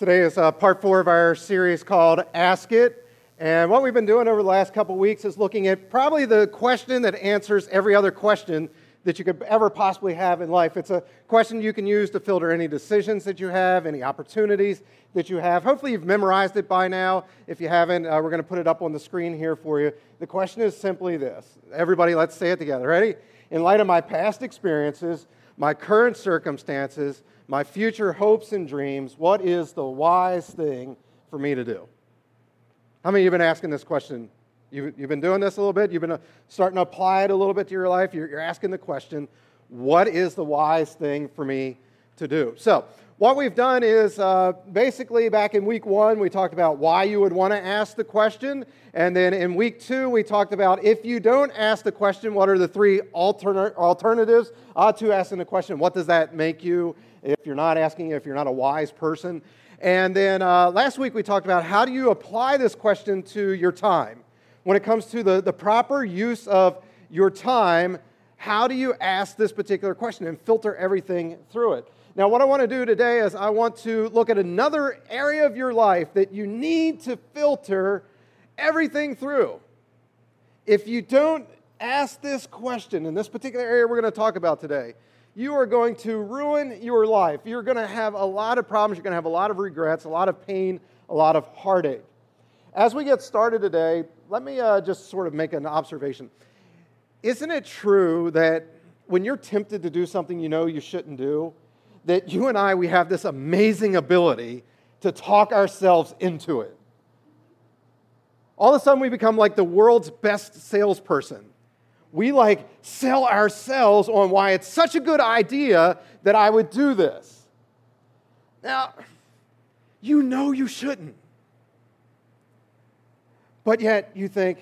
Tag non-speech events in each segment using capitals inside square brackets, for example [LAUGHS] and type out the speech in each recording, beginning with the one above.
Today is uh, part four of our series called Ask It. And what we've been doing over the last couple weeks is looking at probably the question that answers every other question that you could ever possibly have in life. It's a question you can use to filter any decisions that you have, any opportunities that you have. Hopefully, you've memorized it by now. If you haven't, uh, we're going to put it up on the screen here for you. The question is simply this Everybody, let's say it together. Ready? In light of my past experiences, my current circumstances, my future hopes and dreams, what is the wise thing for me to do? How many of you have been asking this question? You've, you've been doing this a little bit? You've been uh, starting to apply it a little bit to your life? You're, you're asking the question, what is the wise thing for me to do? So, what we've done is uh, basically back in week one, we talked about why you would want to ask the question. And then in week two, we talked about if you don't ask the question, what are the three alternatives uh, to asking the question? What does that make you if you're not asking, if you're not a wise person? And then uh, last week, we talked about how do you apply this question to your time? When it comes to the, the proper use of your time, how do you ask this particular question and filter everything through it? Now, what I want to do today is I want to look at another area of your life that you need to filter everything through. If you don't ask this question in this particular area we're going to talk about today, you are going to ruin your life. You're going to have a lot of problems. You're going to have a lot of regrets, a lot of pain, a lot of heartache. As we get started today, let me uh, just sort of make an observation. Isn't it true that when you're tempted to do something you know you shouldn't do, that you and I, we have this amazing ability to talk ourselves into it. All of a sudden, we become like the world's best salesperson. We like sell ourselves on why it's such a good idea that I would do this. Now, you know you shouldn't. But yet you think,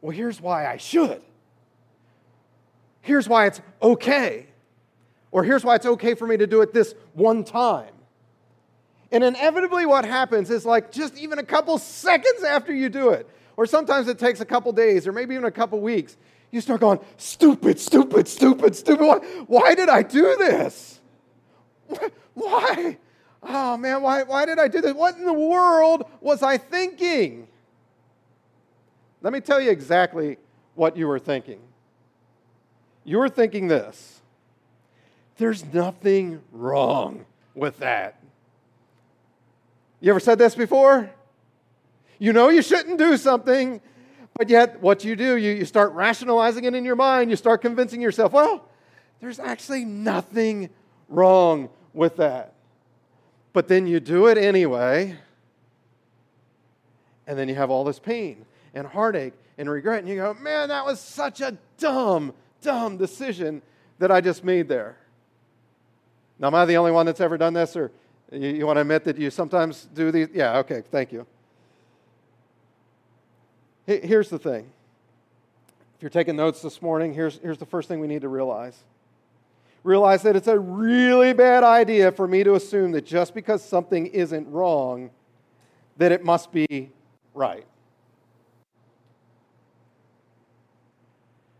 well, here's why I should. Here's why it's okay. Or here's why it's okay for me to do it this one time. And inevitably, what happens is like just even a couple seconds after you do it, or sometimes it takes a couple days, or maybe even a couple weeks, you start going, stupid, stupid, stupid, stupid. Why, why did I do this? [LAUGHS] Why? Oh man, why, why did I do this? What in the world was I thinking? Let me tell you exactly what you were thinking. You were thinking this there's nothing wrong with that. You ever said this before? You know you shouldn't do something, but yet what you do, you, you start rationalizing it in your mind. You start convincing yourself, well, there's actually nothing wrong with that. But then you do it anyway, and then you have all this pain and heartache and regret, and you go, man, that was such a dumb, dumb decision that I just made there. Now, am I the only one that's ever done this, or you, you want to admit that you sometimes do these? Yeah, okay, thank you. Here's the thing. If you're taking notes this morning, here's, here's the first thing we need to realize. Realize that it's a really bad idea for me to assume that just because something isn't wrong, that it must be right.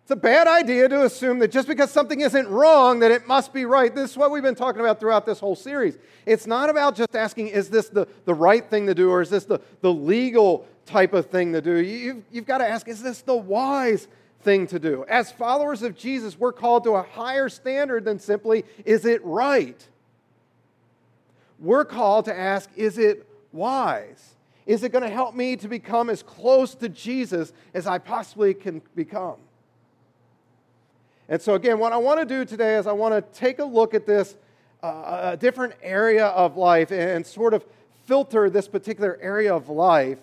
It's a bad idea to assume that just because something isn't wrong, that it must be right. This is what we've been talking about throughout this whole series. It's not about just asking, is this the, the right thing to do, or is this the, the legal type of thing to do? You've, you've got to ask, is this the wise thing to do? As followers of Jesus, we're called to a higher standard than simply, is it right? We're called to ask, is it wise? Is it going to help me to become as close to Jesus as I possibly can become? And so, again, what I want to do today is I want to take a look at this uh, a different area of life and sort of filter this particular area of life.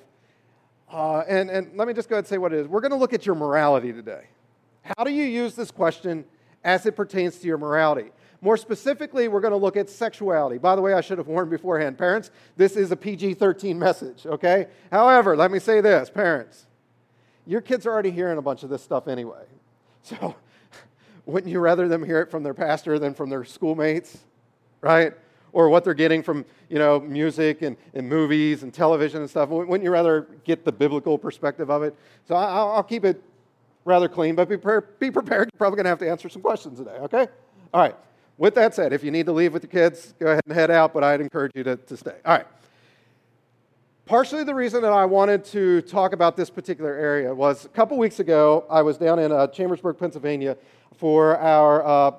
Uh, and, and let me just go ahead and say what it is. We're going to look at your morality today. How do you use this question as it pertains to your morality? More specifically, we're going to look at sexuality. By the way, I should have warned beforehand. Parents, this is a PG 13 message, okay? However, let me say this parents, your kids are already hearing a bunch of this stuff anyway. [LAUGHS] So [LAUGHS] wouldn't you rather them hear it from their pastor than from their schoolmates, right? Or what they're getting from, you know, music and, and movies and television and stuff. Wouldn't you rather get the biblical perspective of it? So I'll, I'll keep it rather clean, but be, prepared. be prepared. You're probably going to have to answer some questions today, okay? All right. With that said, if you need to leave with the kids, go ahead and head out, but I'd encourage you to, to stay. All right. partially the reason that I wanted to talk about this particular area was a couple weeks ago, I was down in uh, Chambersburg, Pennsylvania for our uh,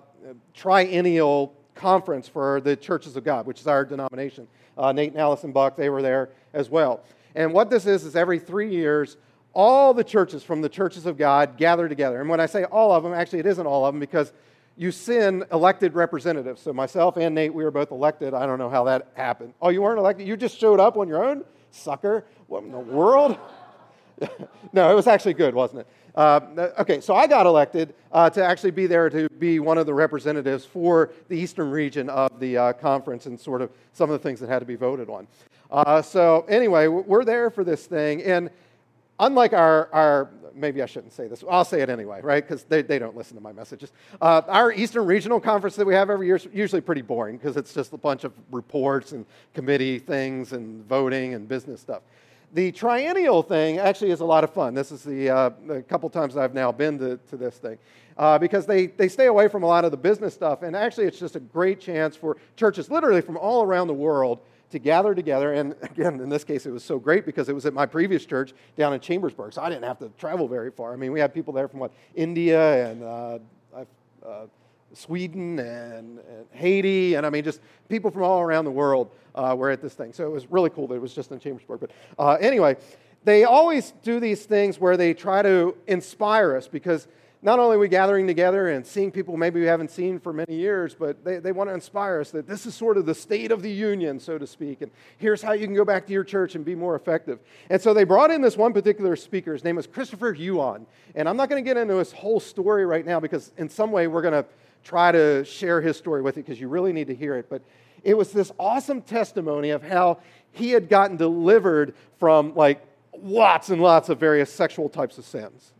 triennial conference for the Churches of God, which is our denomination. Uh, Nate and Allison Buck, they were there as well. And what this is, is every three years, all the churches from the churches of God gather together. And when I say all of them, actually, it isn't all of them because you send elected representatives. So myself and Nate, we were both elected. I don't know how that happened. Oh, you weren't elected? You just showed up on your own? Sucker. What in the world? [LAUGHS] no, it was actually good, wasn't it? Uh, okay, so I got elected uh, to actually be there to be one of the representatives for the eastern region of the uh, conference and sort of some of the things that had to be voted on. Uh, so, anyway, we're there for this thing. And unlike our, our maybe I shouldn't say this, I'll say it anyway, right? Because they, they don't listen to my messages. Uh, our Eastern Regional Conference that we have every year is usually pretty boring because it's just a bunch of reports and committee things and voting and business stuff. The triennial thing actually is a lot of fun. This is the, uh, the couple times I've now been to, to this thing. Uh, because they, they stay away from a lot of the business stuff. And actually, it's just a great chance for churches, literally from all around the world, to gather together. And [LAUGHS] again, in this case, it was so great because it was at my previous church down in Chambersburg, so I didn't have to travel very far. I mean, we had people there from what India and uh, uh, Sweden and, and, Haiti, and I mean, just people from all around the world uh, were at this thing. So it was really cool that it was just in Chambersburg. But uh, anyway, they always do these things where they try to inspire us because not only are we gathering together and seeing people maybe we haven't seen for many years, but they, they want to inspire us that this is sort of the state of the union, so to speak. And here's how you can go back to your church and be more effective. And so they brought in this one particular speaker. His name was Christopher Yuan. And I'm not going to get into his whole story right now because in some way we're going to try to share his story with you because you really need to hear it. But it was this awesome testimony of how he had gotten delivered from like lots and lots of various sexual types of sins.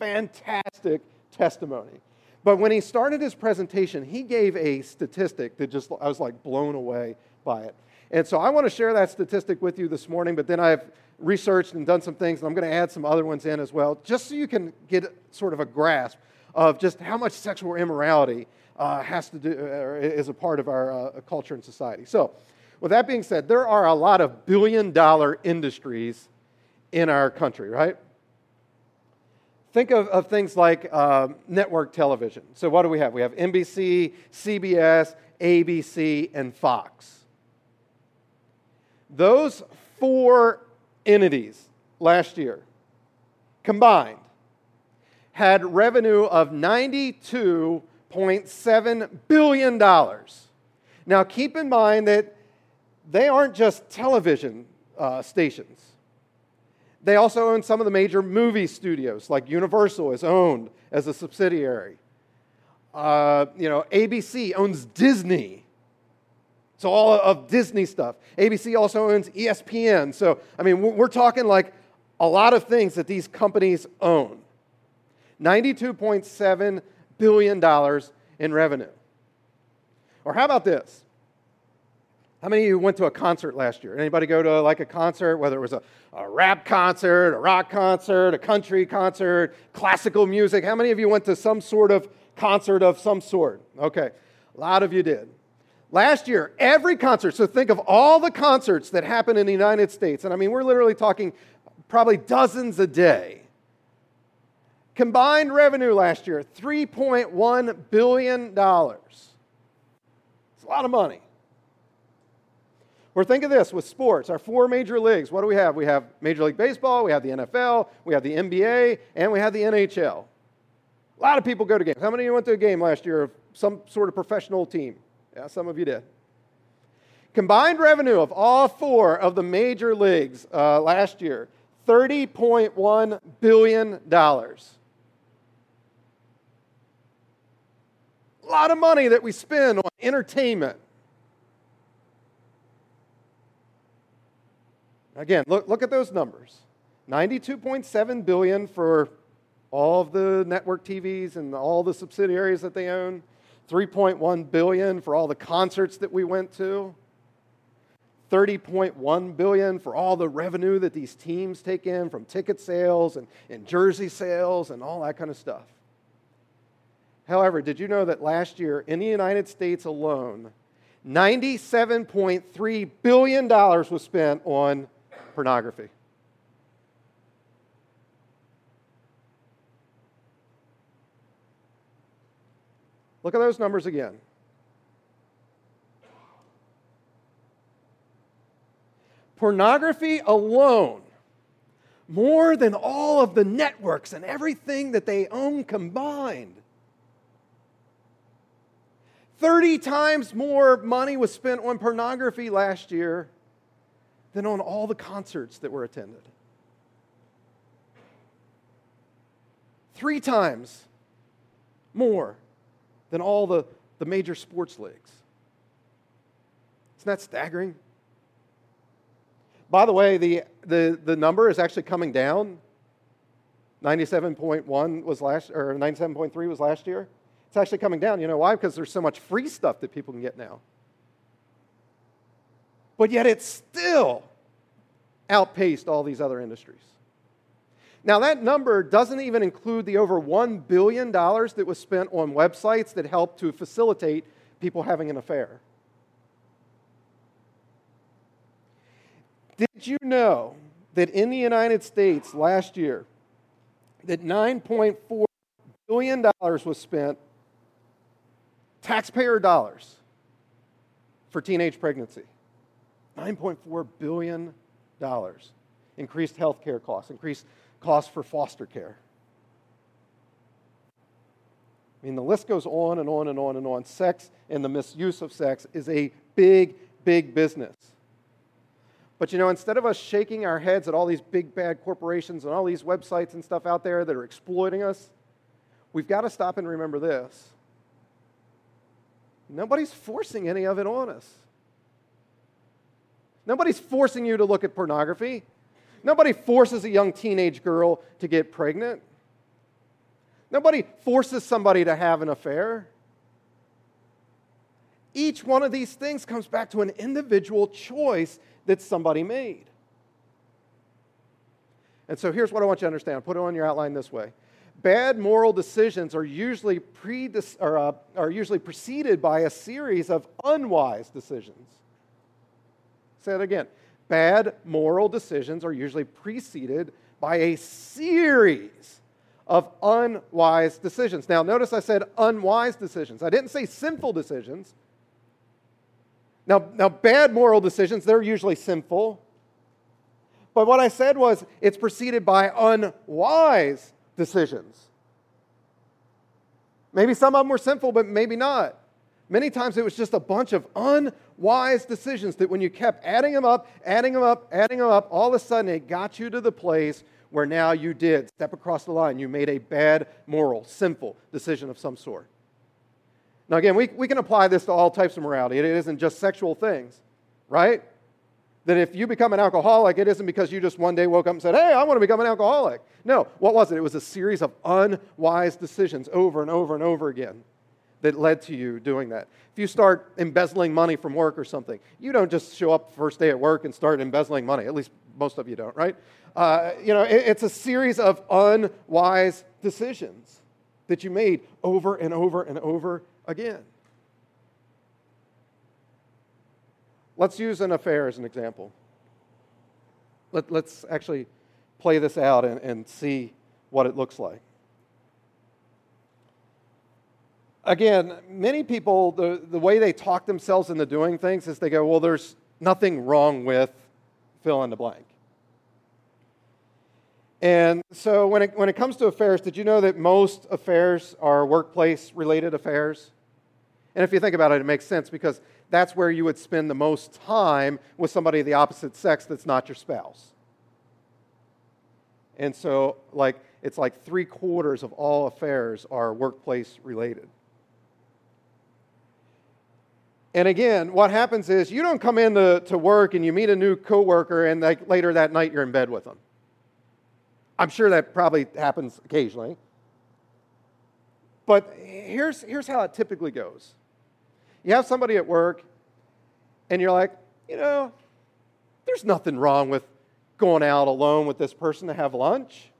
Fantastic testimony. But when he started his presentation, he gave a statistic that just, I was like blown away by it. And so I want to share that statistic with you this morning, but then I've researched and done some things, and I'm going to add some other ones in as well, just so you can get sort of a grasp of just how much sexual immorality uh, has to do, or is a part of our uh, culture and society. So, with that being said, there are a lot of billion dollar industries in our country, right? Think of, of things like uh, network television. So, what do we have? We have NBC, CBS, ABC, and Fox. Those four entities last year combined had revenue of $92.7 billion. Now, keep in mind that they aren't just television uh, stations. They also own some of the major movie studios, like Universal is owned as a subsidiary. Uh, you know, ABC owns Disney. So all of Disney stuff. ABC also owns ESPN. So, I mean, we're talking like a lot of things that these companies own. $92.7 billion in revenue. Or how about this? How many of you went to a concert last year? Anybody go to like a concert, whether it was a, a rap concert, a rock concert, a country concert, classical music? How many of you went to some sort of concert of some sort? Okay, a lot of you did. Last year, every concert, so think of all the concerts that happen in the United States, and I mean, we're literally talking probably dozens a day. Combined revenue last year, $3.1 billion. It's a lot of money. Or think of this with sports, our four major leagues. What do we have? We have Major League Baseball, we have the NFL, we have the NBA, and we have the NHL. A lot of people go to games. How many of you went to a game last year of some sort of professional team? Yeah, some of you did. Combined revenue of all four of the major leagues uh, last year, $30.1 billion. Lot of money that we spend on entertainment. Again, look, look at those numbers. 92.7 billion for all of the network TVs and all the subsidiaries that they own. 3.1 billion for all the concerts that we went to. 30.1 billion for all the revenue that these teams take in from ticket sales and, and jersey sales and all that kind of stuff. However, did you know that last year in the United States alone, $97.3 billion was spent on pornography. Look at those numbers again. Pornography alone, more than all of the networks and everything that they own combined. 30 times more money was spent on pornography last year than on all the concerts that were attended. Three times more than all the, the major sports leagues. Isn't that staggering? By the way, the, the, the number is actually coming down. 97.1 was last, or 97.3 was last year. It's actually coming down. You know why? Because there's so much free stuff that people can get now. But yet it's still outpaced all these other industries. Now, that number doesn't even include the over $1 billion that was spent on websites that help to facilitate people having an affair. Did you know that in the United States last year, that $9.4 billion was spent, taxpayer dollars, for teenage pregnancy? $9.4 billion. Increased health care costs, increased costs for foster care. I mean, the list goes on and on and on and on. Sex and the misuse of sex is a big, big business. But you know, instead of us shaking our heads at all these big bad corporations and all these websites and stuff out there that are exploiting us, we've got to stop and remember this. Nobody's forcing any of it on us. Nobody's forcing you to look at pornography. Nobody forces a young teenage girl to get pregnant. Nobody forces somebody to have an affair. Each one of these things comes back to an individual choice that somebody made. And so here's what I want you to understand. Put it on your outline this way. Bad moral decisions are usually, pre- or, uh, are usually preceded by a series of unwise decisions. Say it again bad moral decisions are usually preceded by a series of unwise decisions. Now, notice I said unwise decisions. I didn't say sinful decisions. Now, now bad moral decisions, they're usually sinful. But what I said was it's preceded by unwise decisions. Maybe some of them were sinful, but maybe not. Many times it was just a bunch of unwise decisions that when you kept adding them up, adding them up, adding them up, all of a sudden it got you to the place where now you did step across the line. You made a bad, moral, sinful decision of some sort. Now, again, we, we can apply this to all types of morality. It isn't just sexual things, right? That if you become an alcoholic, it isn't because you just one day woke up and said, Hey, I want to become an alcoholic. No, what was it? It was a series of unwise decisions over and over and over again that led to you doing that. If you start embezzling money from work or something, you don't just show up first day at work and start embezzling money. At least most of you don't, right? Uh, you know, it, it's a series of unwise decisions that you made over and over and over again. Let's use an affair as an example. Let, us actually play this out and, and see what it looks like. again, many people, the, the way they talk themselves into doing things is they go, well, there's nothing wrong with fill in the blank. And so when it, when it comes to affairs, did you know that most affairs are workplace related affairs? And if you think about it, it makes sense because that's where you would spend the most time with somebody of the opposite sex that's not your spouse. And so, like, it's like three quarters of all affairs are workplace related. And again, what happens is you don't come in to, to work and you meet a new coworker and like later that night you're in bed with them. I'm sure that probably happens occasionally. But here's, here's how it typically goes. You have somebody at work and you're like, you know, there's nothing wrong with going out alone with this person to have lunch.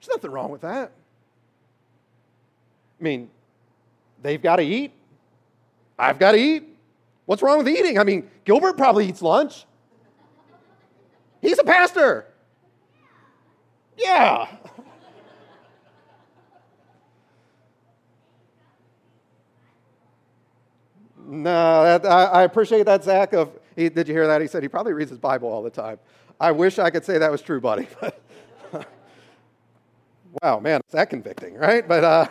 There's nothing wrong with that. I mean, they've got to eat. I've got to eat. What's wrong with eating? I mean, Gilbert probably eats lunch. He's a pastor. Yeah. No, that, I, I, appreciate that, Zach. Of he, did you hear that? He said he probably reads his Bible all the time. I wish I could say that was true, buddy. [LAUGHS] wow, man, it's that convicting, right? But uh,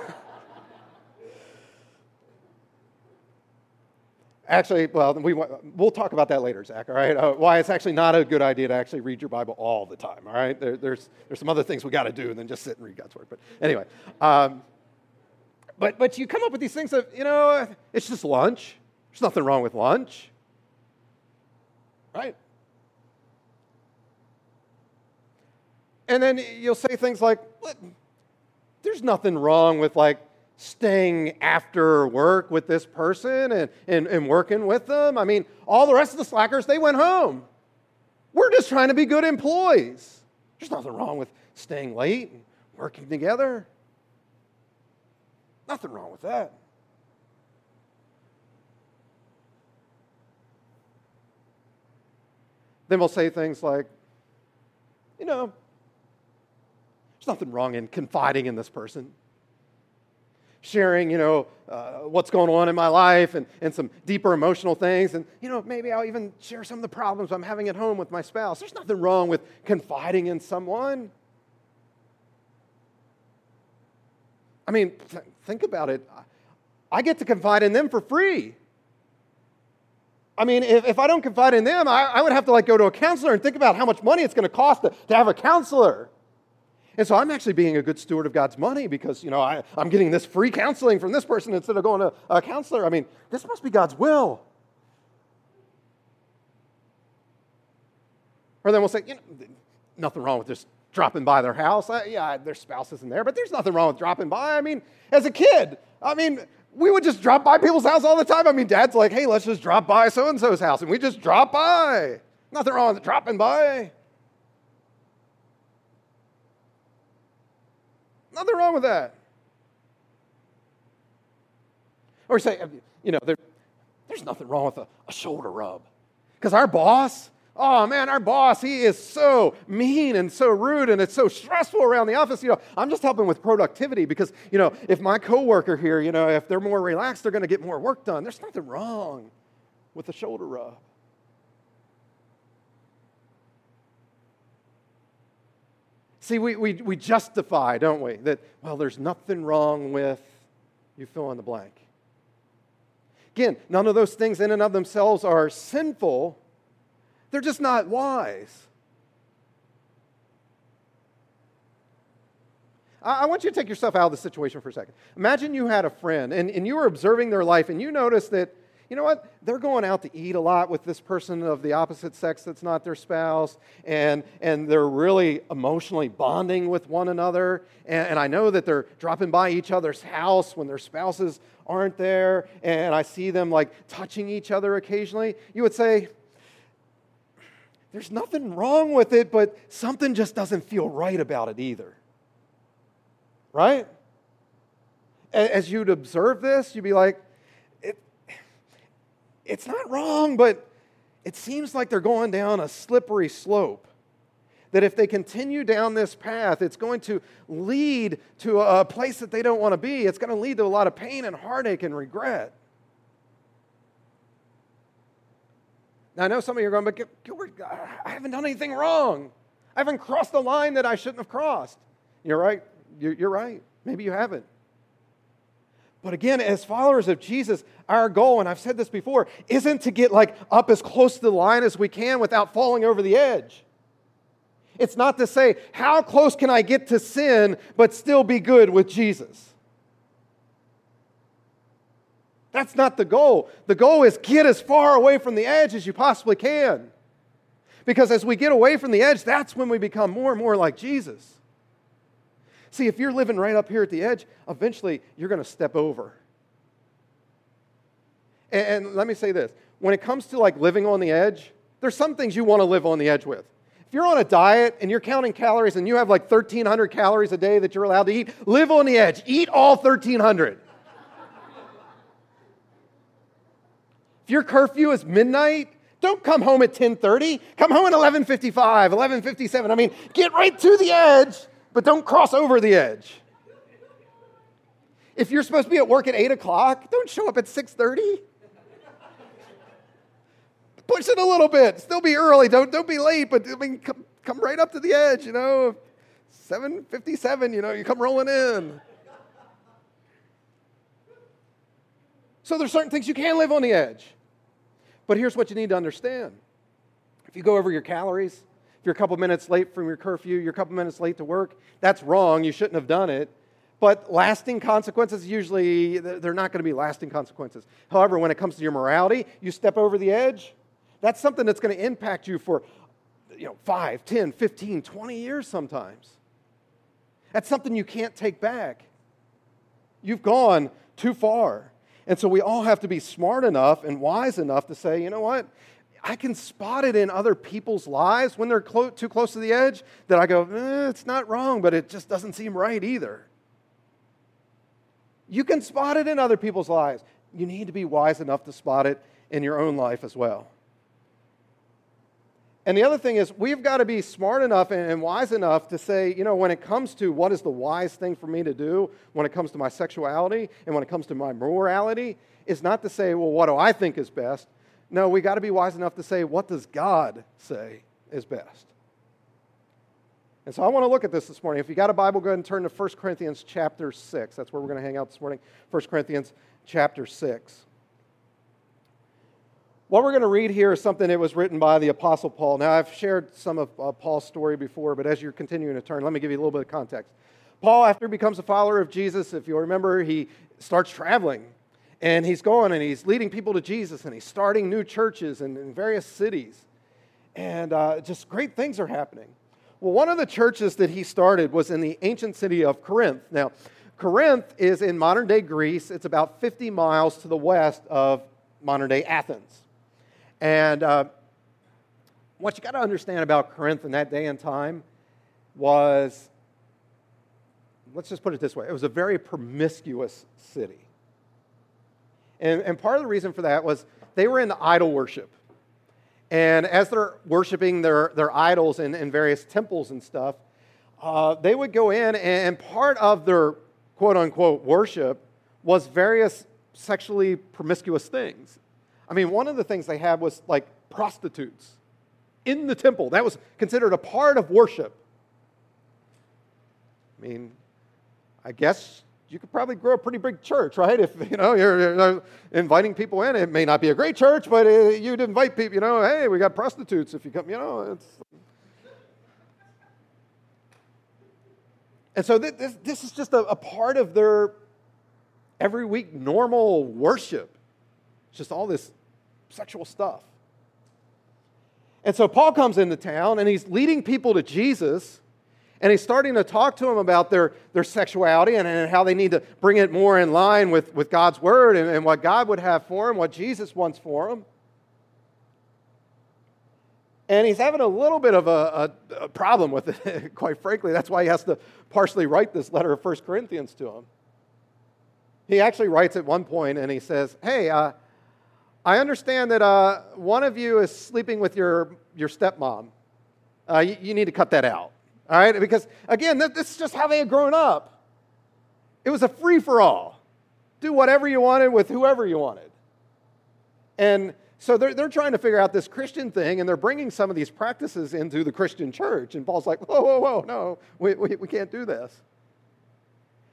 actually, well, we, we'll talk about that later, Zach. All right? Uh, why it's actually not a good idea to actually read your Bible all the time. All right? There, there's there's some other things we got to do than just sit and read God's word. But anyway. Um, but, but you come up with these things of, you know, it's just lunch. There's nothing wrong with lunch. Right? And then you'll say things like, there's nothing wrong with like staying after work with this person and, and, and working with them. I mean, all the rest of the slackers, they went home. We're just trying to be good employees. There's nothing wrong with staying late and working together. Nothing wrong with that. Then we'll say things like, you know, there's nothing wrong in confiding in this person. Sharing, you know, uh, what's going on in my life and, and some deeper emotional things. And, you know, maybe I'll even share some of the problems I'm having at home with my spouse. There's nothing wrong with confiding in someone. I mean, th- think about it. I get to confide in them for free. I mean, if, if I don't confide in them, I, I would have to like go to a counselor and think about how much money it's going to cost to, to have a counselor. And so I'm actually being a good steward of God's money because, you know, I, I'm getting this free counseling from this person instead of going to a counselor. I mean, this must be God's will. Or then we'll say, you know, nothing wrong with just dropping by their house. Uh, yeah, their spouse isn't there, but there's nothing wrong with dropping by. I mean, as a kid, I mean, we would just drop by people's house all the time. I mean, dad's like, hey, let's just drop by so and so's house. And we just drop by. Nothing wrong with dropping by. Nothing wrong with that. Or say, you know, there, there's nothing wrong with a, a shoulder rub. Because our boss, Oh man, our boss, he is so mean and so rude and it's so stressful around the office. You know, I'm just helping with productivity because, you know, if my coworker here, you know, if they're more relaxed, they're going to get more work done. There's nothing wrong with a shoulder rub. See, we, we, we justify, don't we, that, well, there's nothing wrong with you fill in the blank. Again, none of those things in and of themselves are sinful they're just not wise. I want you to take yourself out of the situation for a second. Imagine you had a friend and, and you were observing their life and you noticed that, you know what, they're going out to eat a lot with this person of the opposite sex that's not their spouse, and, and they're really emotionally bonding with one another. And, and I know that they're dropping by each other's house when their spouses aren't there, and I see them like touching each other occasionally. You would say, there's nothing wrong with it, but something just doesn't feel right about it either. Right? As you'd observe this, you'd be like, it, it's not wrong, but it seems like they're going down a slippery slope. That if they continue down this path, it's going to lead to a place that they don't want to be. It's going to lead to a lot of pain and heartache and regret. Now, I know some of you are going, but Gilbert, uh, I haven't done anything wrong. I haven't crossed the line that I shouldn't have crossed. You're right. You're right. Maybe you haven't. But again, as followers of Jesus, our goal, and I've said this before, isn't to get like up as close to the line as we can without falling over the edge. It's not to say, how close can I get to sin but still be good with Jesus? That's not the goal. The goal is get as far away from the edge as you possibly can. Because as we get away from the edge, that's when we become more and more like Jesus. See, if you're living right up here at the edge, eventually you're going to step over. And, and, let me say this when it comes to like living on the edge, there's some things you want to live on the edge with. If you're on a diet and you're counting calories and you have like 1,300 calories a day that you're allowed to eat, live on the edge. Eat all 1,300. If your curfew is midnight, don't come home at 10:30. Come home at 11:55, 11:57. I mean, get right to the edge, but don't cross over the edge. If you're supposed to be at work at 8 o'clock, don't show up at 6:30. Push it a little bit. Still be early. Don't, don't be late, but I mean, come, come right up to the edge, you know. 757, you know, you come rolling in. So there's certain things you can live on the edge. But here's what you need to understand. If you go over your calories, if you're a couple minutes late from your curfew, you're a couple minutes late to work, that's wrong. You shouldn't have done it. But lasting consequences, usually, they're not going to be lasting consequences. However, when it comes to your morality, you step over the edge, that's something that's going to impact you for you know, 5, 10, 15, 20 years sometimes. That's something you can't take back. You've gone too far. And so we all have to be smart enough and wise enough to say, you know what? I can spot it in other people's lives when they're clo- too close to the edge that I go, eh, it's not wrong, but it just doesn't seem right either. You can spot it in other people's lives. You need to be wise enough to spot it in your own life as well. And the other thing is, we've got to be smart enough and wise enough to say, you know, when it comes to what is the wise thing for me to do, when it comes to my sexuality and when it comes to my morality, is not to say, well, what do I think is best? No, we've got to be wise enough to say, what does God say is best? And so I want to look at this this morning. If you got a Bible, go ahead and turn to 1 Corinthians chapter 6. That's where we're going to hang out this morning. 1 Corinthians chapter 6. What we're going to read here is something that was written by the Apostle Paul. Now, I've shared some of uh, Paul's story before, but as you're continuing to turn, let me give you a little bit of context. Paul, after he becomes a follower of Jesus, if you remember, he starts traveling. And he's going and he's leading people to Jesus and he's starting new churches in, in various cities. And uh, just great things are happening. Well, one of the churches that he started was in the ancient city of Corinth. Now, Corinth is in modern day Greece, it's about 50 miles to the west of modern day Athens. And uh, what you got to understand about Corinth in that day and time was, let's just put it this way, it was a very promiscuous city. And, and part of the reason for that was they were into idol worship. And as they're worshiping their, their idols in, in various temples and stuff, uh, they would go in, and part of their quote unquote worship was various sexually promiscuous things. I mean, one of the things they had was like prostitutes in the temple. That was considered a part of worship. I mean, I guess you could probably grow a pretty big church, right? If you know you're, you're inviting people in, it may not be a great church, but uh, you'd invite people. You know, hey, we got prostitutes. If you come, you know, it's. And so this, this is just a, a part of their every week normal worship. It's just all this sexual stuff. And so Paul comes into town and he's leading people to Jesus and he's starting to talk to them about their, their sexuality and, and how they need to bring it more in line with, with God's word and, and what God would have for them, what Jesus wants for them. And he's having a little bit of a, a, a problem with it, [LAUGHS] quite frankly. That's why he has to partially write this letter of 1 Corinthians to him. He actually writes at one point and he says, Hey, uh, I understand that uh, one of you is sleeping with your, your stepmom. Uh, you, you, need to cut that out, all right? Because, again, this is just how they had grown up. It was a free for all. Do whatever you wanted with whoever you wanted. And so they're, they're trying to figure out this Christian thing, and they're bringing some of these practices into the Christian church. And Paul's like, whoa, whoa, whoa, no, we, we, we can't do this.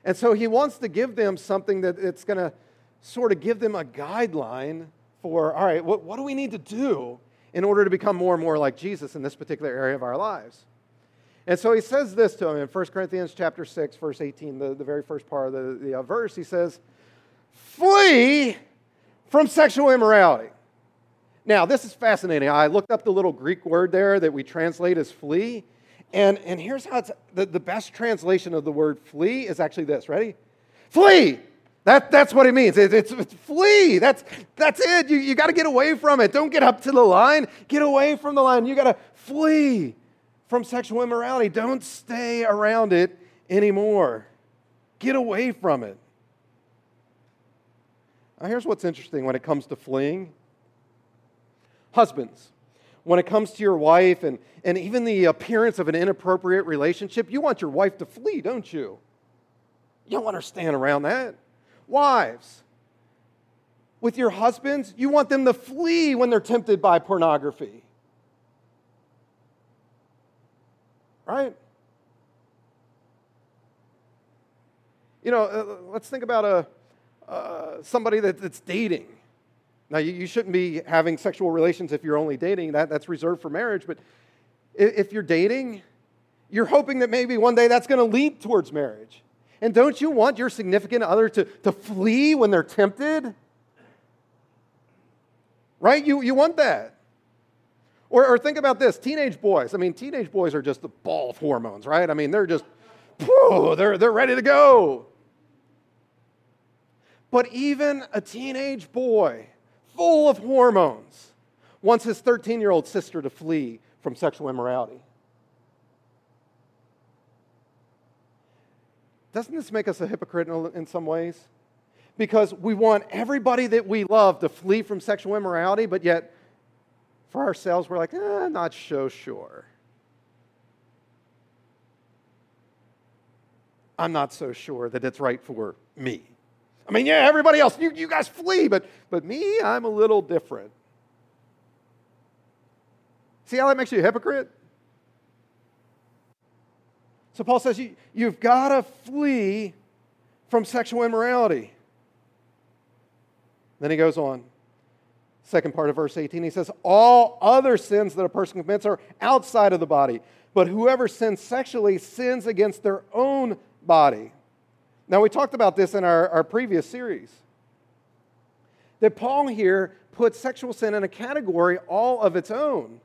And so he wants to give them something that it's going to sort of give them a guideline for, all right, what, what do we need to do in order to become more and more like Jesus in this particular area of our lives? And so he says this to him in 1 Corinthians chapter 6, verse 18, the, the very first part of the, the uh, verse. He says, Flee from sexual immorality. Now, this is fascinating. I looked up the little Greek word there that we translate as flee. And, and here's how it's the, the best translation of the word flee is actually this. Ready? Flee that, that's what it means. It, it's, it's, flee. That's, that's it. You, you got to get away from it. Don't get up to the line. Get away from the line. You got to flee from sexual immorality. Don't stay around it anymore. Get away from it. Now, here's what's interesting when it comes to fleeing Husbands, when it comes to your wife and, and even the appearance of an inappropriate relationship, you want your wife to flee, don't you? You don't want her stand around that. Wives, with your husbands, you want them to flee when they're tempted by pornography. Right? You know, uh, let's think about a, uh, somebody that, that's dating. Now, you, you, shouldn't be having sexual relations if you're only dating, that, that's reserved for marriage. But if you're dating, you're hoping that maybe one day that's going to lead towards marriage. And don't you want your significant other to, to flee when they're tempted? Right? You, you want that. Or, or think about this teenage boys. I mean, teenage boys are just the ball of hormones, right? I mean, they're just, whew, they're, they're ready to go. But even a teenage boy, full of hormones, wants his 13 year old sister to flee from sexual immorality. Doesn't this make us a hypocrite in some ways? Because we want everybody that we love to flee from sexual immorality, but yet for ourselves, we're like, eh, not so sure. I'm not so sure that it's right for me. I mean, yeah, everybody else, you, you guys flee, but, but me, I'm a little different. See how that makes you a hypocrite? So Paul says you, you've got to flee from sexual immorality. Then he goes on. Second part of verse 18, he says, All other sins that a person commits are outside of the body, but whoever sins sexually sins against their own body. Now, we talked about this in our, our previous series. That Paul here puts sexual sin in a category all of its own.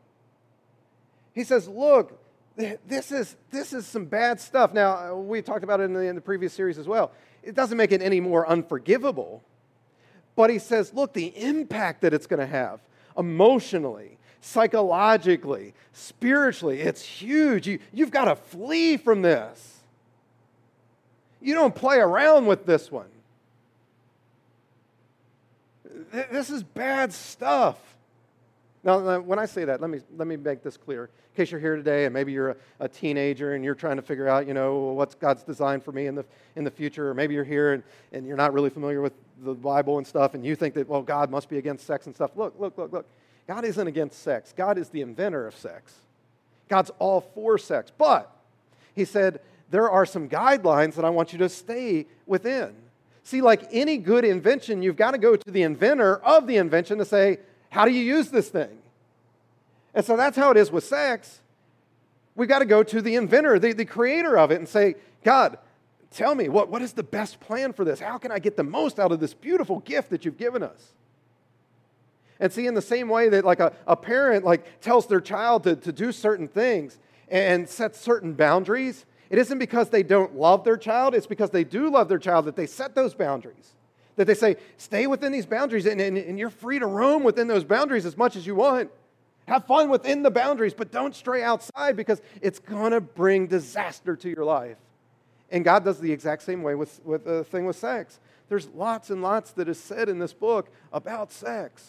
He says, Look, this is, this is some bad stuff. Now, uh, we talked about it in the, in the previous series as well. It doesn't make it any more unforgivable. But he says, look, the impact that it's going to have emotionally, psychologically, spiritually, it's huge. You, you've got to flee from this. You don't play around with this one. This is bad stuff. Now, when I say that, let me, let me make this clear. In case you're here today and maybe you're a, a, teenager and you're trying to figure out, you know, what's God's design for me in the, in the future, or maybe you're here and, and you're not really familiar with the Bible and stuff, and you think that, well, God must be against sex and stuff. Look, look, look, look. God isn't against sex. God is the inventor of sex. God's all for sex. But he said, there are some guidelines that I want you to stay within. See, like any good invention, you've got to go to the inventor of the invention to say, how do you use this thing? And so that's how it is with sex. We've got to go to the inventor, the, the creator of it, and say, God, tell me, what, what is the best plan for this? How can I get the most out of this beautiful gift that you've given us? And see, in the same way that like a, a parent like tells their child to, to do certain things and sets certain boundaries, it isn't because they don't love their child, it's because they do love their child that they set those boundaries. That they say, stay within these boundaries and, and, and you're free to roam within those boundaries as much as you want. Have fun within the boundaries, but don't stray outside because it's going to bring disaster to your life. And God does the exact same way with, with the thing with sex. There's lots and lots that is said in this book about sex.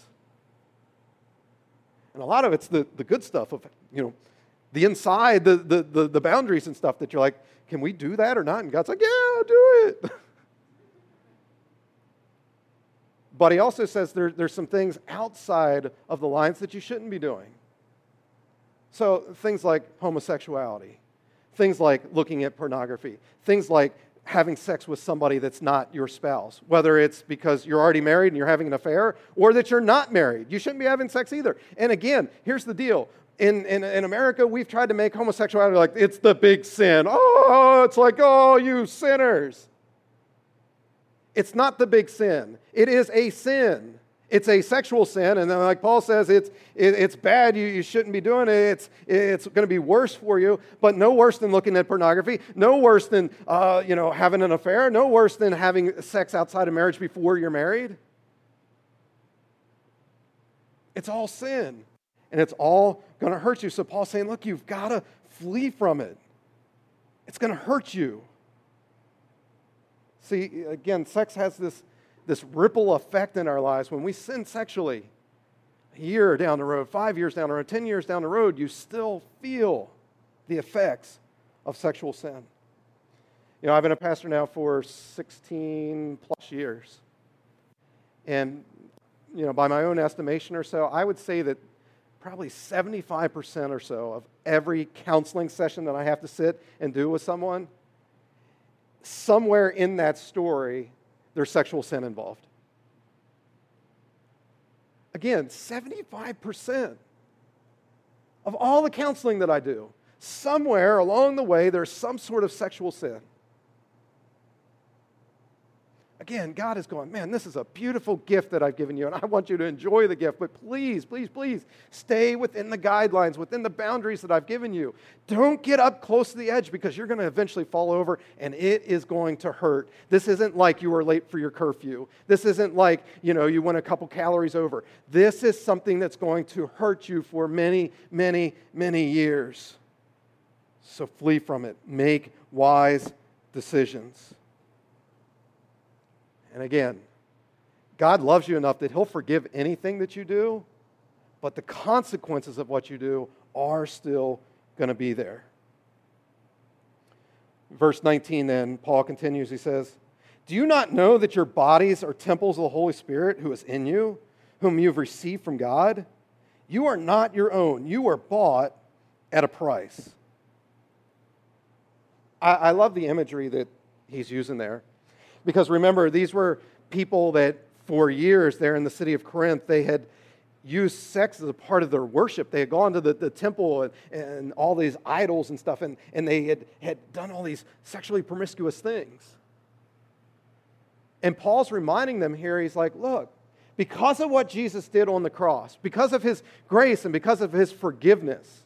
And a lot of it's the, the good stuff of, you know, the inside, the, the, the, the boundaries and stuff that you're like, can we do that or not? And God's like, yeah, do it. [LAUGHS] but he also says there, there's some things outside of the lines that you shouldn't be doing. So things like homosexuality, things like looking at pornography, things like having sex with somebody that's not your spouse, whether it's because you're already married and you're having an affair or that you're not married. You shouldn't be having sex either. And again, here's the deal in, in, in America, we've tried to make homosexuality like it's the big sin. Oh, it's like, oh, you sinners. It's not the big sin, it is a sin. It's a sexual sin, and then, like Paul says, it's, it, it's bad. You, you shouldn't be doing it. It's, it's going to be worse for you, but no worse than looking at pornography, no worse than uh, you know, having an affair, no worse than having sex outside of marriage before you're married. It's all sin and it's all going to hurt you. So Paul's saying, look, you've got to flee from it. It's going to hurt you. See, again, sex has this, this ripple effect in our lives. When we sin sexually, a year down the road, five years down the road, 10 years down the road, you still feel the effects of sexual sin. You know, I've been a pastor now for 16 plus years. And, you know, by my own estimation or so, I would say that probably 75% or so of every counseling session that I have to sit and do with someone, somewhere in that story, there's sexual sin involved. Again, 75% of all the counseling that I do, somewhere along the way, there's some sort of sexual sin. Again, God is going, man, this is a beautiful gift that I've given you, and I want you to enjoy the gift, but please, please, please stay within the guidelines, within the boundaries that I've given you. Don't get up close to the edge because you're going to eventually fall over and it is going to hurt. This isn't like you were late for your curfew. This isn't like, you know, you went a couple calories over. This is something that's going to hurt you for many, many, many years. So flee from it. Make wise decisions. And again, God loves you enough that He'll forgive anything that you do, but the consequences of what you do are still going to be there. Verse 19, then, Paul continues. He says, Do you not know that your bodies are temples of the Holy Spirit who is in you, whom you've received from God? You are not your own, you were bought at a price. I, I love the imagery that he's using there. Because remember, these were people that for years there in the city of Corinth, they had used sex as a part of their worship. They had gone to the, the temple and, and all these idols and stuff, and, and they had, had done all these sexually promiscuous things. And Paul's reminding them here, he's like, look, because of what Jesus did on the cross, because of his grace and because of his forgiveness,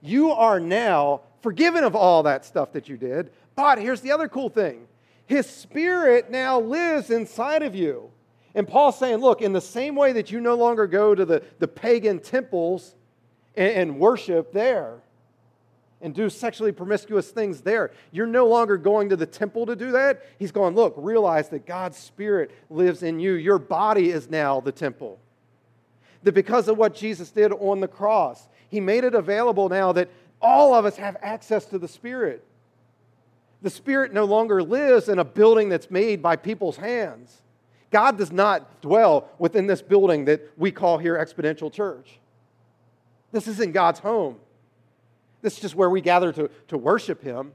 you are now forgiven of all that stuff that you did. But here's the other cool thing his spirit now lives inside of you. And Paul's saying, look, in the same way that you no longer go to the, the pagan temples and, and worship there and do sexually promiscuous things there, you're no longer going to the temple to do that. He's going, look, realize that God's spirit lives in you. Your body is now the temple. That because of what Jesus did on the cross, he made it available now that all of us have access to the Spirit. The Spirit no longer lives in a building that's made by people's hands. God does not dwell within this building that we call here Exponential Church. This isn't God's home. This is just where we gather to, to worship Him.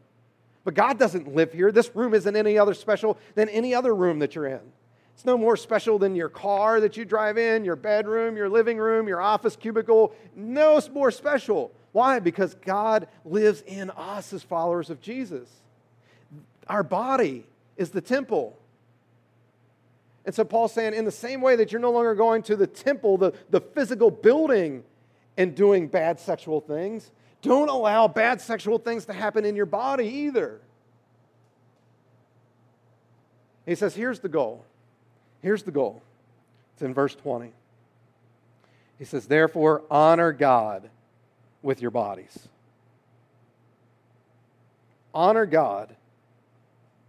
But God doesn't live here. This room isn't any other special than any other room that you're in. It's no more special than your car that you drive in, your bedroom, your living room, your office cubicle. No more special. Why? Because God lives in us as followers of Jesus. Our body is the temple. And so Paul's saying, in the same way that you're no longer going to the temple, the, the physical building, and doing bad sexual things, don't allow bad sexual things to happen in your body either. He says, here's the goal. Here's the goal. It's in verse 20. He says, therefore, honor God with your bodies. Honor God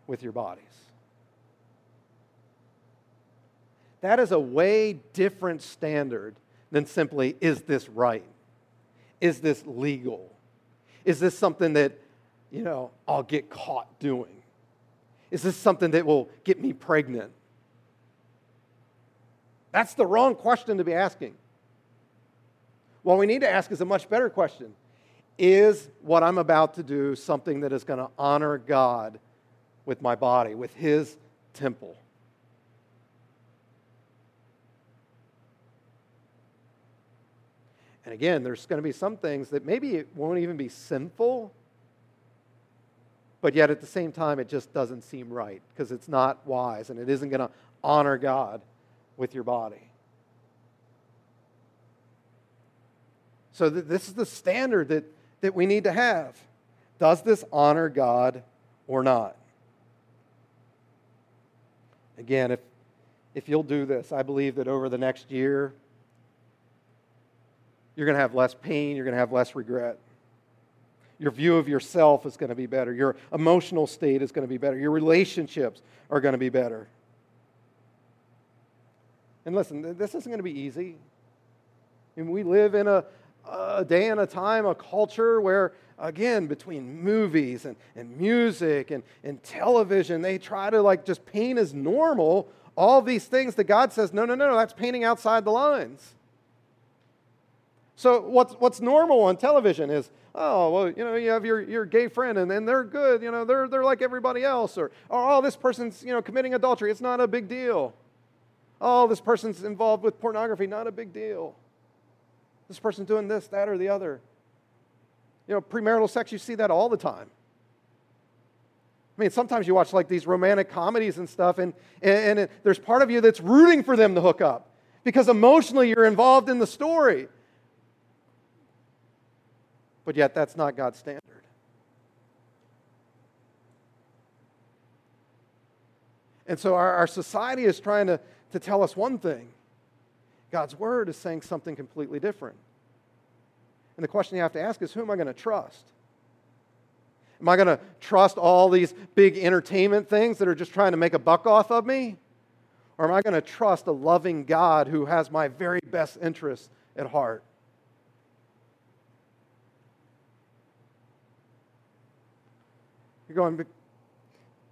with your bodies. That is a way different standard than simply, is this right? Is this legal? Is this something that, you know, I'll get caught doing? Is this something that will get me pregnant? That's the wrong question to be asking. What we need to ask is a much better question Is what I'm about to do something that is going to honor God with my body, with his temple. And again, there's going to be some things that maybe it won't even be sinful, but yet at the same time, it just doesn't seem right because it's not wise and it isn't going to honor God with your body. So, th- this is the standard that, that we need to have. Does this honor God or not? Again, if, if you'll do this, I believe that over the next year, you're going to have less pain, you're going to have less regret. Your view of yourself is going to be better. Your emotional state is going to be better. Your relationships are going to be better. And listen, this isn't going to be easy. And we live in a, a day and a time, a culture where, again, between movies and, and music and, and television, they try to like just paint as normal all these things that God says, no, no, no, no, that's painting outside the lines. So what's, what's normal on television is, oh, well, you know, you have your, your gay friend and, and they're good, you know, they're, they're like everybody else. Or, oh, this person's, you know, committing adultery. It's not a big deal. Oh, this person's involved with pornography. Not a big deal. This person's doing this, that, or the other. You know, premarital sex, you see that all the time. I mean, sometimes you watch like these romantic comedies and stuff, and, and, and there's part of you that's rooting for them to hook up because emotionally you're involved in the story. But yet, that's not God's standard. And so our, our society is trying to, to tell us one thing. God's word is saying something completely different. And the question you have to ask is who am I going to trust? Am I going to trust all these big entertainment things that are just trying to make a buck off of me? Or am I going to trust a loving God who has my very best interests at heart? You're going,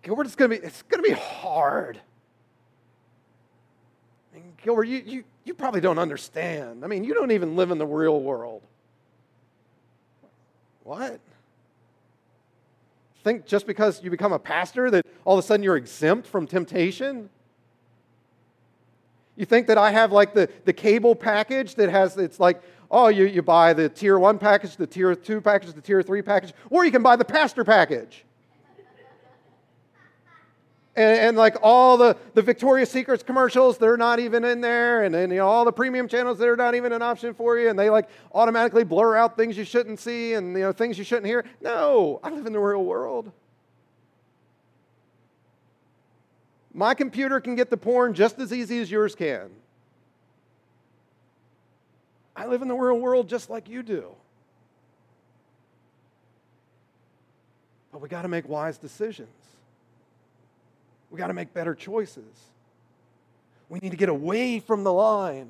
Gilbert, it's going to be, it's going to be hard. I mean, Gilbert, you, you, you probably don't understand. I mean, you don't even live in the real world. What? Think just because you become a pastor that all of a sudden you're exempt from temptation? You think that I have like the, the cable package that has, it's like, oh, you, you buy the tier one package, the tier two package, the tier three package, or you can buy the pastor package and, and, like all the, the Victoria's Secrets commercials, they're not even in there, and then you know, all the premium channels, they're not even an option for you, and they like automatically blur out things you shouldn't see and you know things you shouldn't hear. No, I live in the real world. My computer can get the porn just as easy as yours can. I live in the real world just like you do. But we got to make wise decisions. We got to make better choices. We need to get away from the line.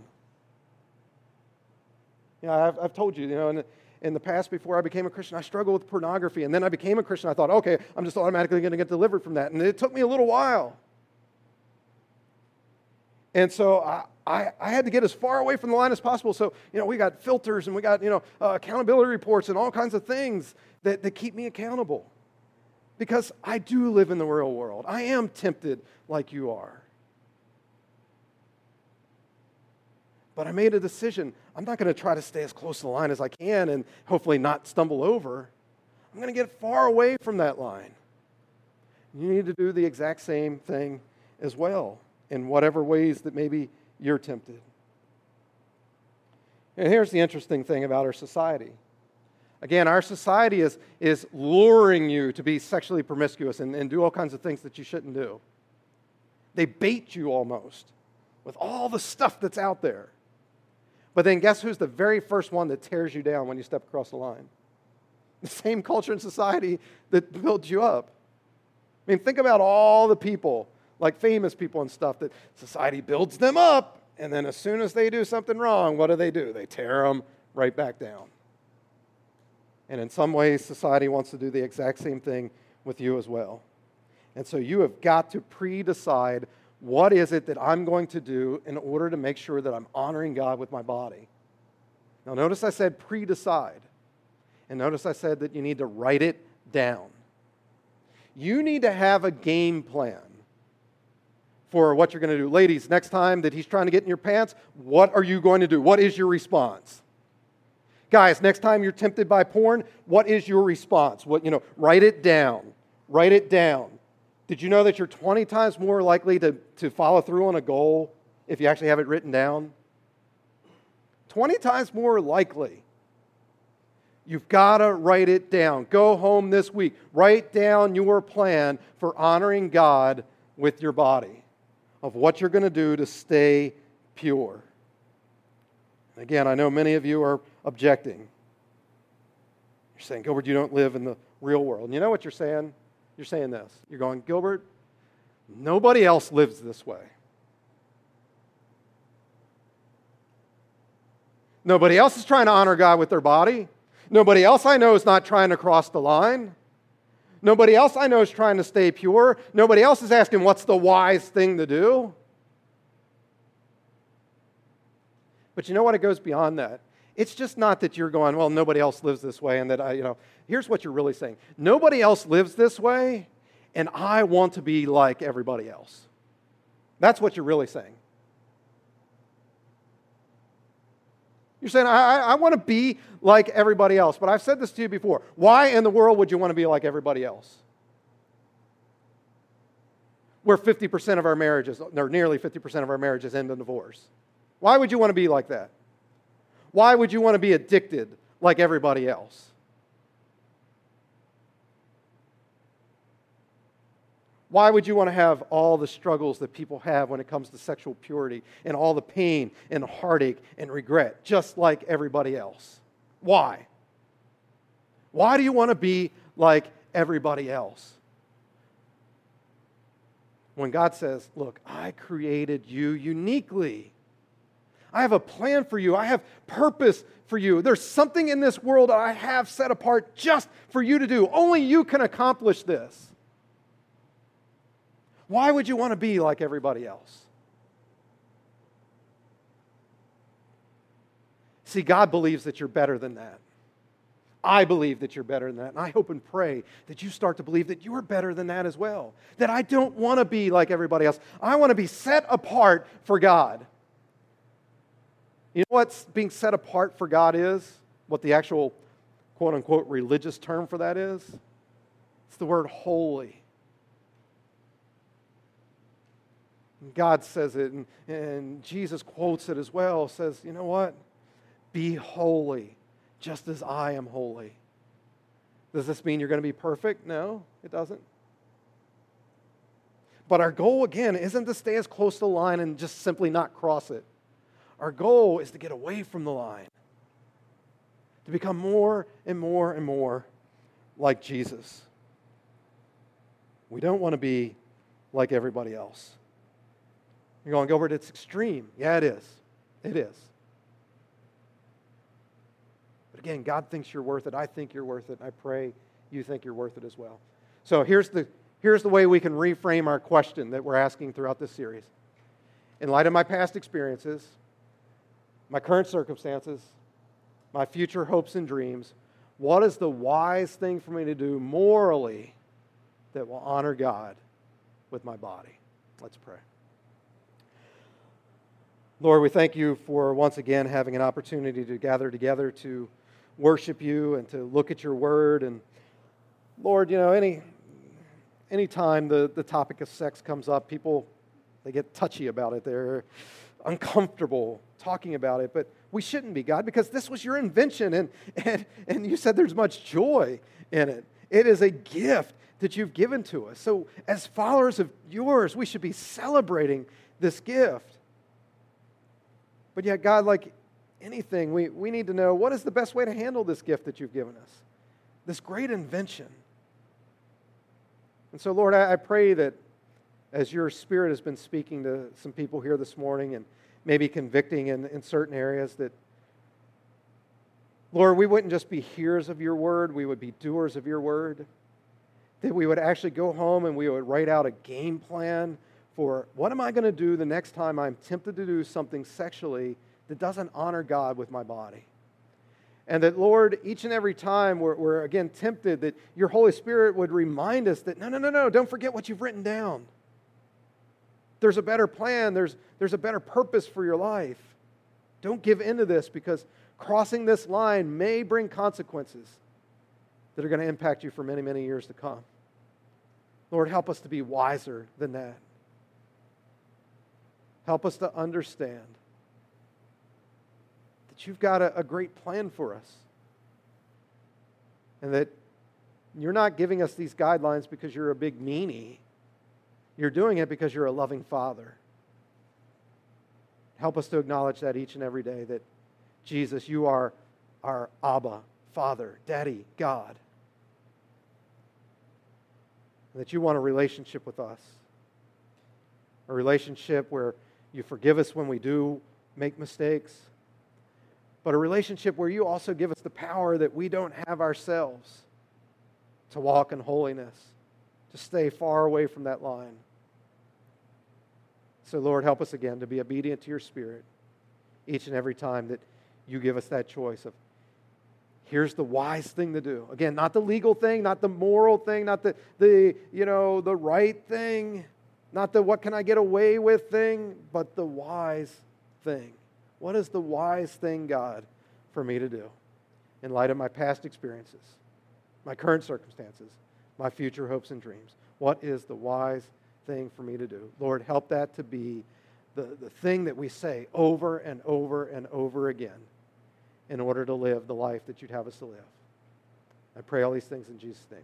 You know, I've, I've told you, you know, in in the past before I became a Christian, I struggled with pornography. And then I became a Christian. I thought, okay, I'm just automatically going to get delivered from that. And it took me a little while. And so I, I, I, had to get as far away from the line as possible. So, you know, we got filters and we got, you know, uh, accountability reports and all kinds of things that, that keep me accountable because I do live in the real world. I am tempted like you are. But I made a decision. I'm not going to try to stay as close to the line as I can and hopefully not stumble over. I'm going to get far away from that line. You need to do the exact same thing as well in whatever ways that maybe you're tempted. And here's the interesting thing about our society Again, our society is, is luring you to be sexually promiscuous and, and do all kinds of things that you shouldn't do. They bait you almost with all the stuff that's out there. But then guess who's the very first one that tears you down when you step across the line? [LAUGHS] The same culture and society that builds you up. I mean, think about all the people, like famous people and stuff, that society builds them up, and then as soon as they do something wrong, what do they do? They tear them right back down. And in some ways, society wants to do the exact same thing with you as well. And so you have got to pre decide what is it that I'm going to do in order to make sure that I'm honoring God with my body. Now, notice I said pre decide. And notice I said that you need to write it down. You need to have a game plan for what you're going to do. Ladies, next time that he's trying to get in your pants, what are you going to do? What is your response? Guys, next time you're tempted by porn, what is your response? What, you know, write it down. Write it down. Did you know that you're 20 times more likely to, to follow through on a goal if you actually have it written down? 20 times more likely. You've got to write it down. Go home this week. Write down your plan for honoring God with your body, of what you're going to do to stay pure. Again, I know many of you are objecting. You're saying, Gilbert, you don't live in the real world. And you know what you're saying? You're saying this. You're going, Gilbert, nobody else lives this way. Nobody else is trying to honor God with their body. Nobody else I know is not trying to cross the line. Nobody else I know is trying to stay pure. Nobody else is asking what's the wise thing to do. But you know what? It goes beyond that. It's just not that you're going, well, nobody else lives this way, and that I, you know, here's what you're really saying nobody else lives this way, and I want to be like everybody else. That's what you're really saying. You're saying, I, I want to be like everybody else. But I've said this to you before. Why in the world would you want to be like everybody else? Where 50% of our marriages, or nearly 50% of our marriages end in divorce. Why would you want to be like that? Why would you want to be addicted like everybody else? Why would you want to have all the struggles that people have when it comes to sexual purity and all the pain and heartache and regret, just like everybody else? Why? Why do you want to be like everybody else? When God says, Look, I created you uniquely. I have a plan for you. I have purpose for you. There's something in this world that I have set apart just for you to do. Only you can accomplish this. Why would you want to be like everybody else? See, God believes that you're better than that. I believe that you're better than that. And I hope and pray that you start to believe that you are better than that as well. That I don't want to be like everybody else. I want to be set apart for God. You know what being set apart for God is? What the actual quote unquote religious term for that is? It's the word holy. God says it, and, and Jesus quotes it as well, says, you know what? Be holy, just as I am holy. Does this mean you're going to be perfect? No, it doesn't. But our goal, again, isn't to stay as close to the line and just simply not cross it. Our goal is to get away from the line, to become more and more and more like Jesus. We don't want to be like everybody else. You're going, Gilbert, it's extreme. Yeah, it is. It is. But again, God thinks you're worth it. I think you're worth it. I pray you think you're worth it as well. So here's the, here's the way we can reframe our question that we're asking throughout this series. In light of my past experiences, my current circumstances, my future hopes and dreams, what is the wise thing for me to do morally that will honor God with my body? Let's pray. Lord, we thank you for once again having an opportunity to gather together to worship you and to look at your word. And Lord, you know, any anytime the, the topic of sex comes up, people they get touchy about it. They're uncomfortable talking about it. But we shouldn't be, God, because this was your invention and, and, and you said there's much joy in it. It is a gift that you've given to us. So, as followers of yours, we should be celebrating this gift. But yet, God, like anything, we, we need to know what is the best way to handle this gift that you've given us, this great invention. And so, Lord, I, I pray that as your Spirit has been speaking to some people here this morning and maybe convicting in, in certain areas, that, Lord, we wouldn't just be hearers of your word, we would be doers of your word. That we would actually go home and we would write out a game plan for what am I going to do the next time I'm tempted to do something sexually that doesn't honor God with my body. And that, Lord, each and every time we're, we're, again tempted, that your Holy Spirit would remind us that no, no, no, no, don't forget what you've written down. There's a better plan, there's, there's a better purpose for your life. Don't give in to this because crossing this line may bring consequences that are going to impact you for many, many years to come. Lord, help us to be wiser than that. Help us to understand that you've got a, a great plan for us. And that you're not giving us these guidelines because you're a big meanie. You're doing it because you're a loving father. Help us to acknowledge that each and every day that Jesus, you are our Abba, Father, Daddy, God. That you want a relationship with us. A relationship where you forgive us when we do make mistakes. but a relationship where you also give us the power that we don't have ourselves to walk in holiness, to stay far away from that line. So, Lord, help us again to be obedient to your Spirit each and every time that you give us that choice of here's the wise thing to do. Again, not the legal thing, not the moral thing, not the, the you know, the right thing, not the what can I get away with thing, but the wise thing. What is the wise thing, God, for me to do in light of my past experiences, my current circumstances, my future hopes and dreams? What is the wise thing for me to do? Lord, help that to be the, the thing that we say over and over and over again in order to live the life that you'd have us to live. I pray all these things in Jesus' name.